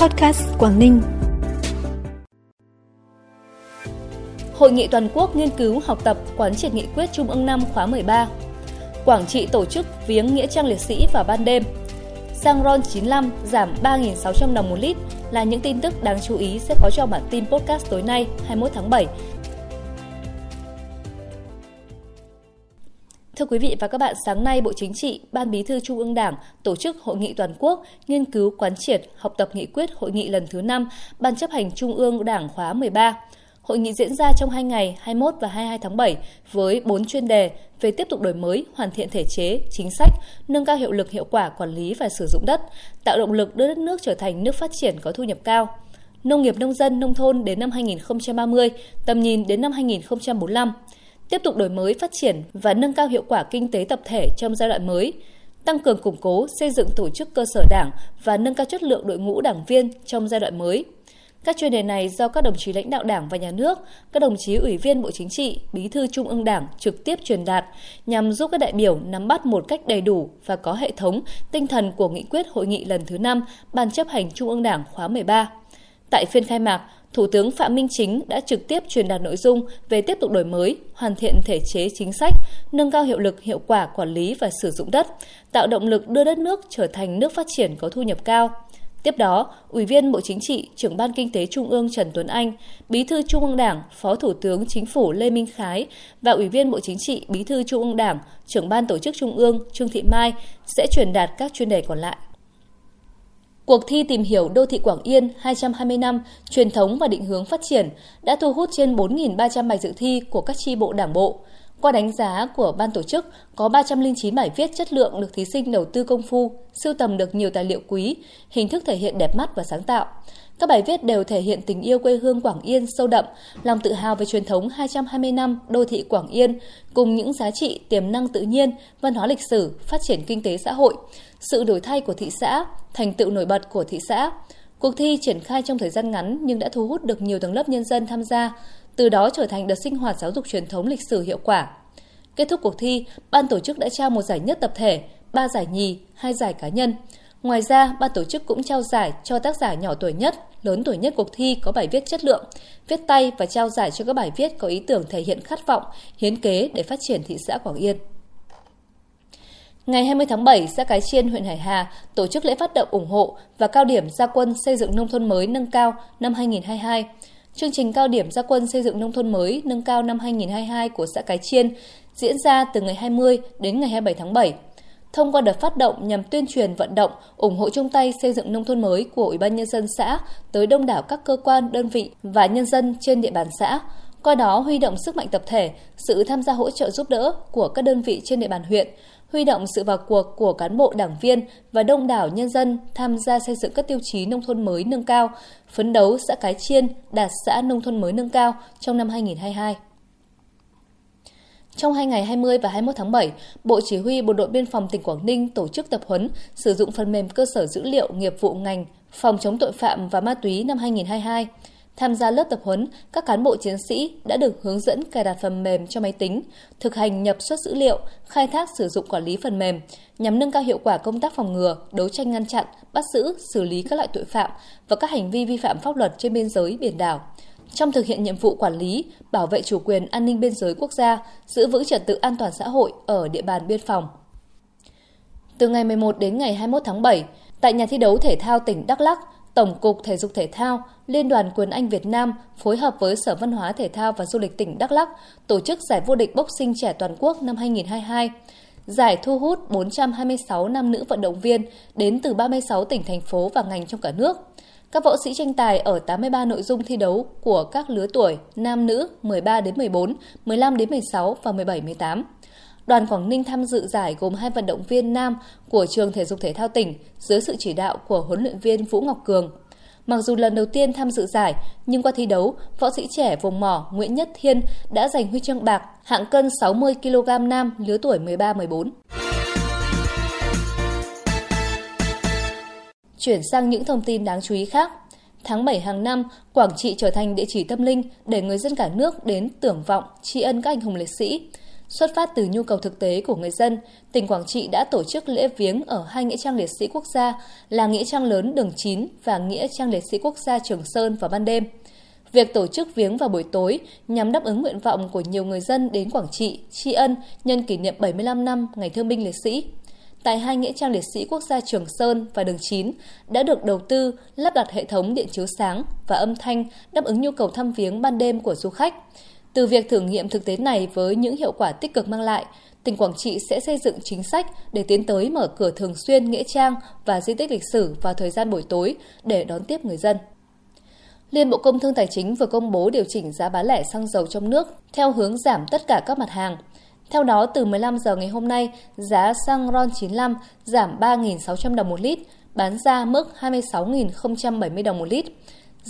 Podcast Quảng Ninh. Hội nghị toàn quốc nghiên cứu, học tập, quán triệt nghị quyết Trung ương 5 khóa 13. Quảng Trị tổ chức viếng nghĩa trang liệt sĩ vào ban đêm. Xăng RON 95 giảm 3.600 đồng một lít là những tin tức đáng chú ý sẽ có trong bản tin podcast tối nay 21 tháng 7 Thưa quý vị và các bạn, sáng nay Bộ Chính trị, Ban Bí thư Trung ương Đảng tổ chức hội nghị toàn quốc nghiên cứu quán triệt học tập nghị quyết hội nghị lần thứ 5 Ban chấp hành Trung ương Đảng khóa 13. Hội nghị diễn ra trong 2 ngày 21 và 22 tháng 7 với 4 chuyên đề về tiếp tục đổi mới, hoàn thiện thể chế, chính sách, nâng cao hiệu lực hiệu quả quản lý và sử dụng đất, tạo động lực đưa đất nước trở thành nước phát triển có thu nhập cao. Nông nghiệp nông dân nông thôn đến năm 2030, tầm nhìn đến năm 2045 tiếp tục đổi mới phát triển và nâng cao hiệu quả kinh tế tập thể trong giai đoạn mới, tăng cường củng cố xây dựng tổ chức cơ sở đảng và nâng cao chất lượng đội ngũ đảng viên trong giai đoạn mới. Các chuyên đề này do các đồng chí lãnh đạo Đảng và Nhà nước, các đồng chí ủy viên Bộ Chính trị, Bí thư Trung ương Đảng trực tiếp truyền đạt nhằm giúp các đại biểu nắm bắt một cách đầy đủ và có hệ thống tinh thần của nghị quyết hội nghị lần thứ 5 Ban chấp hành Trung ương Đảng khóa 13. Tại phiên khai mạc, Thủ tướng Phạm Minh Chính đã trực tiếp truyền đạt nội dung về tiếp tục đổi mới, hoàn thiện thể chế chính sách, nâng cao hiệu lực hiệu quả quản lý và sử dụng đất, tạo động lực đưa đất nước trở thành nước phát triển có thu nhập cao. Tiếp đó, Ủy viên Bộ Chính trị, trưởng Ban Kinh tế Trung ương Trần Tuấn Anh, Bí thư Trung ương Đảng, Phó Thủ tướng Chính phủ Lê Minh Khái và Ủy viên Bộ Chính trị, Bí thư Trung ương Đảng, trưởng Ban Tổ chức Trung ương Trương Thị Mai sẽ truyền đạt các chuyên đề còn lại. Cuộc thi tìm hiểu đô thị Quảng Yên 220 năm, truyền thống và định hướng phát triển đã thu hút trên 4.300 bài dự thi của các tri bộ đảng bộ. Qua đánh giá của ban tổ chức, có 309 bài viết chất lượng được thí sinh đầu tư công phu, sưu tầm được nhiều tài liệu quý, hình thức thể hiện đẹp mắt và sáng tạo. Các bài viết đều thể hiện tình yêu quê hương Quảng Yên sâu đậm, lòng tự hào về truyền thống 220 năm đô thị Quảng Yên, cùng những giá trị tiềm năng tự nhiên, văn hóa lịch sử, phát triển kinh tế xã hội, sự đổi thay của thị xã, thành tựu nổi bật của thị xã. Cuộc thi triển khai trong thời gian ngắn nhưng đã thu hút được nhiều tầng lớp nhân dân tham gia, từ đó trở thành đợt sinh hoạt giáo dục truyền thống lịch sử hiệu quả. Kết thúc cuộc thi, ban tổ chức đã trao một giải nhất tập thể, ba giải nhì, hai giải cá nhân. Ngoài ra, ban tổ chức cũng trao giải cho tác giả nhỏ tuổi nhất, lớn tuổi nhất cuộc thi có bài viết chất lượng, viết tay và trao giải cho các bài viết có ý tưởng thể hiện khát vọng, hiến kế để phát triển thị xã Quảng Yên. Ngày 20 tháng 7, xã Cái Chiên, huyện Hải Hà tổ chức lễ phát động ủng hộ và cao điểm gia quân xây dựng nông thôn mới nâng cao năm 2022. Chương trình cao điểm gia quân xây dựng nông thôn mới nâng cao năm 2022 của xã Cái Chiên diễn ra từ ngày 20 đến ngày 27 tháng 7 thông qua đợt phát động nhằm tuyên truyền vận động, ủng hộ chung tay xây dựng nông thôn mới của Ủy ban Nhân dân xã tới đông đảo các cơ quan, đơn vị và nhân dân trên địa bàn xã, qua đó huy động sức mạnh tập thể, sự tham gia hỗ trợ giúp đỡ của các đơn vị trên địa bàn huyện, huy động sự vào cuộc của cán bộ đảng viên và đông đảo nhân dân tham gia xây dựng các tiêu chí nông thôn mới nâng cao, phấn đấu xã Cái Chiên đạt xã nông thôn mới nâng cao trong năm 2022. Trong hai ngày 20 và 21 tháng 7, Bộ Chỉ huy Bộ đội Biên phòng tỉnh Quảng Ninh tổ chức tập huấn sử dụng phần mềm cơ sở dữ liệu nghiệp vụ ngành phòng chống tội phạm và ma túy năm 2022. Tham gia lớp tập huấn, các cán bộ chiến sĩ đã được hướng dẫn cài đặt phần mềm cho máy tính, thực hành nhập xuất dữ liệu, khai thác sử dụng quản lý phần mềm nhằm nâng cao hiệu quả công tác phòng ngừa, đấu tranh ngăn chặn, bắt giữ, xử lý các loại tội phạm và các hành vi vi phạm pháp luật trên biên giới biển đảo trong thực hiện nhiệm vụ quản lý, bảo vệ chủ quyền an ninh biên giới quốc gia, giữ vững trật tự an toàn xã hội ở địa bàn biên phòng. Từ ngày 11 đến ngày 21 tháng 7, tại nhà thi đấu thể thao tỉnh Đắk Lắk, Tổng cục Thể dục Thể thao, Liên đoàn Quyền Anh Việt Nam phối hợp với Sở Văn hóa Thể thao và Du lịch tỉnh Đắk Lắk tổ chức giải vô địch boxing trẻ toàn quốc năm 2022. Giải thu hút 426 nam nữ vận động viên đến từ 36 tỉnh thành phố và ngành trong cả nước. Các võ sĩ tranh tài ở 83 nội dung thi đấu của các lứa tuổi nam nữ 13 đến 14, 15 đến 16 và 17 18. Đoàn Quảng Ninh tham dự giải gồm hai vận động viên nam của trường thể dục thể thao tỉnh dưới sự chỉ đạo của huấn luyện viên Vũ Ngọc Cường. Mặc dù lần đầu tiên tham dự giải, nhưng qua thi đấu, võ sĩ trẻ vùng mỏ Nguyễn Nhất Thiên đã giành huy chương bạc hạng cân 60 kg nam lứa tuổi 13-14. Chuyển sang những thông tin đáng chú ý khác. Tháng 7 hàng năm, Quảng Trị trở thành địa chỉ tâm linh để người dân cả nước đến tưởng vọng, tri ân các anh hùng liệt sĩ. Xuất phát từ nhu cầu thực tế của người dân, tỉnh Quảng Trị đã tổ chức lễ viếng ở hai nghĩa trang liệt sĩ quốc gia là nghĩa trang lớn Đường 9 và nghĩa trang liệt sĩ quốc gia Trường Sơn vào ban đêm. Việc tổ chức viếng vào buổi tối nhằm đáp ứng nguyện vọng của nhiều người dân đến Quảng Trị tri ân nhân kỷ niệm 75 năm Ngày Thương binh Liệt sĩ. Tại hai nghĩa trang liệt sĩ quốc gia Trường Sơn và Đường 9 đã được đầu tư lắp đặt hệ thống điện chiếu sáng và âm thanh đáp ứng nhu cầu thăm viếng ban đêm của du khách. Từ việc thử nghiệm thực tế này với những hiệu quả tích cực mang lại, tỉnh Quảng Trị sẽ xây dựng chính sách để tiến tới mở cửa thường xuyên nghĩa trang và di tích lịch sử vào thời gian buổi tối để đón tiếp người dân. Liên Bộ Công Thương Tài chính vừa công bố điều chỉnh giá bán lẻ xăng dầu trong nước theo hướng giảm tất cả các mặt hàng. Theo đó, từ 15 giờ ngày hôm nay, giá xăng RON 95 giảm 3.600 đồng một lít, bán ra mức 26.070 đồng một lít.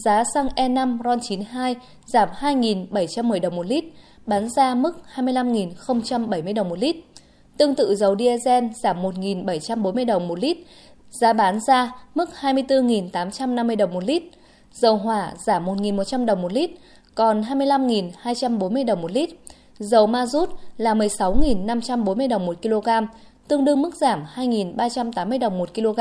Giá xăng E5 RON 92 giảm 2.710 đồng một lít, bán ra mức 25.070 đồng một lít. Tương tự dầu diesel giảm 1.740 đồng một lít, giá bán ra mức 24.850 đồng một lít. Dầu hỏa giảm 1.100 đồng một lít, còn 25.240 đồng một lít. Dầu ma rút là 16.540 đồng một kg, tương đương mức giảm 2.380 đồng một kg.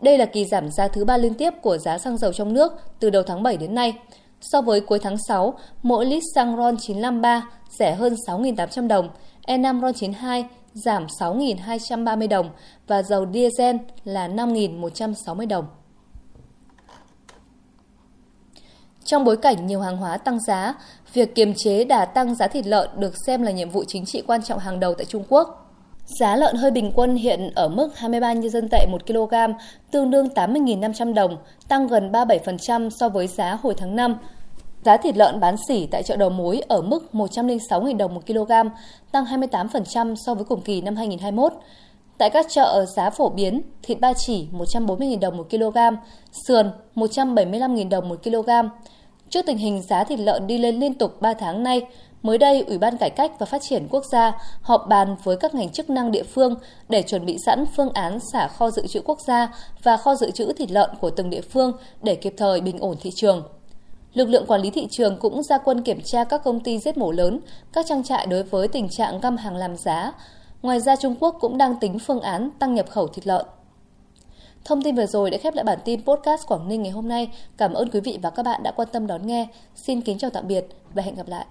Đây là kỳ giảm giá thứ ba liên tiếp của giá xăng dầu trong nước từ đầu tháng 7 đến nay. So với cuối tháng 6, mỗi lít xăng RON 953 rẻ hơn 6.800 đồng, E5 RON 92 giảm 6.230 đồng và dầu diesel là 5.160 đồng. Trong bối cảnh nhiều hàng hóa tăng giá, việc kiềm chế đà tăng giá thịt lợn được xem là nhiệm vụ chính trị quan trọng hàng đầu tại Trung Quốc. Giá lợn hơi bình quân hiện ở mức 23 nhân dân tệ 1 kg, tương đương 80.500 đồng, tăng gần 37% so với giá hồi tháng 5. Giá thịt lợn bán sỉ tại chợ đầu mối ở mức 106.000 đồng 1 kg, tăng 28% so với cùng kỳ năm 2021. Tại các chợ giá phổ biến, thịt ba chỉ 140.000 đồng 1 kg, sườn 175.000 đồng 1 kg. Trước tình hình giá thịt lợn đi lên liên tục 3 tháng nay, mới đây Ủy ban Cải cách và Phát triển Quốc gia họp bàn với các ngành chức năng địa phương để chuẩn bị sẵn phương án xả kho dự trữ quốc gia và kho dự trữ thịt lợn của từng địa phương để kịp thời bình ổn thị trường. Lực lượng quản lý thị trường cũng ra quân kiểm tra các công ty giết mổ lớn, các trang trại đối với tình trạng găm hàng làm giá. Ngoài ra Trung Quốc cũng đang tính phương án tăng nhập khẩu thịt lợn. Thông tin vừa rồi đã khép lại bản tin podcast Quảng Ninh ngày hôm nay. Cảm ơn quý vị và các bạn đã quan tâm đón nghe. Xin kính chào tạm biệt và hẹn gặp lại.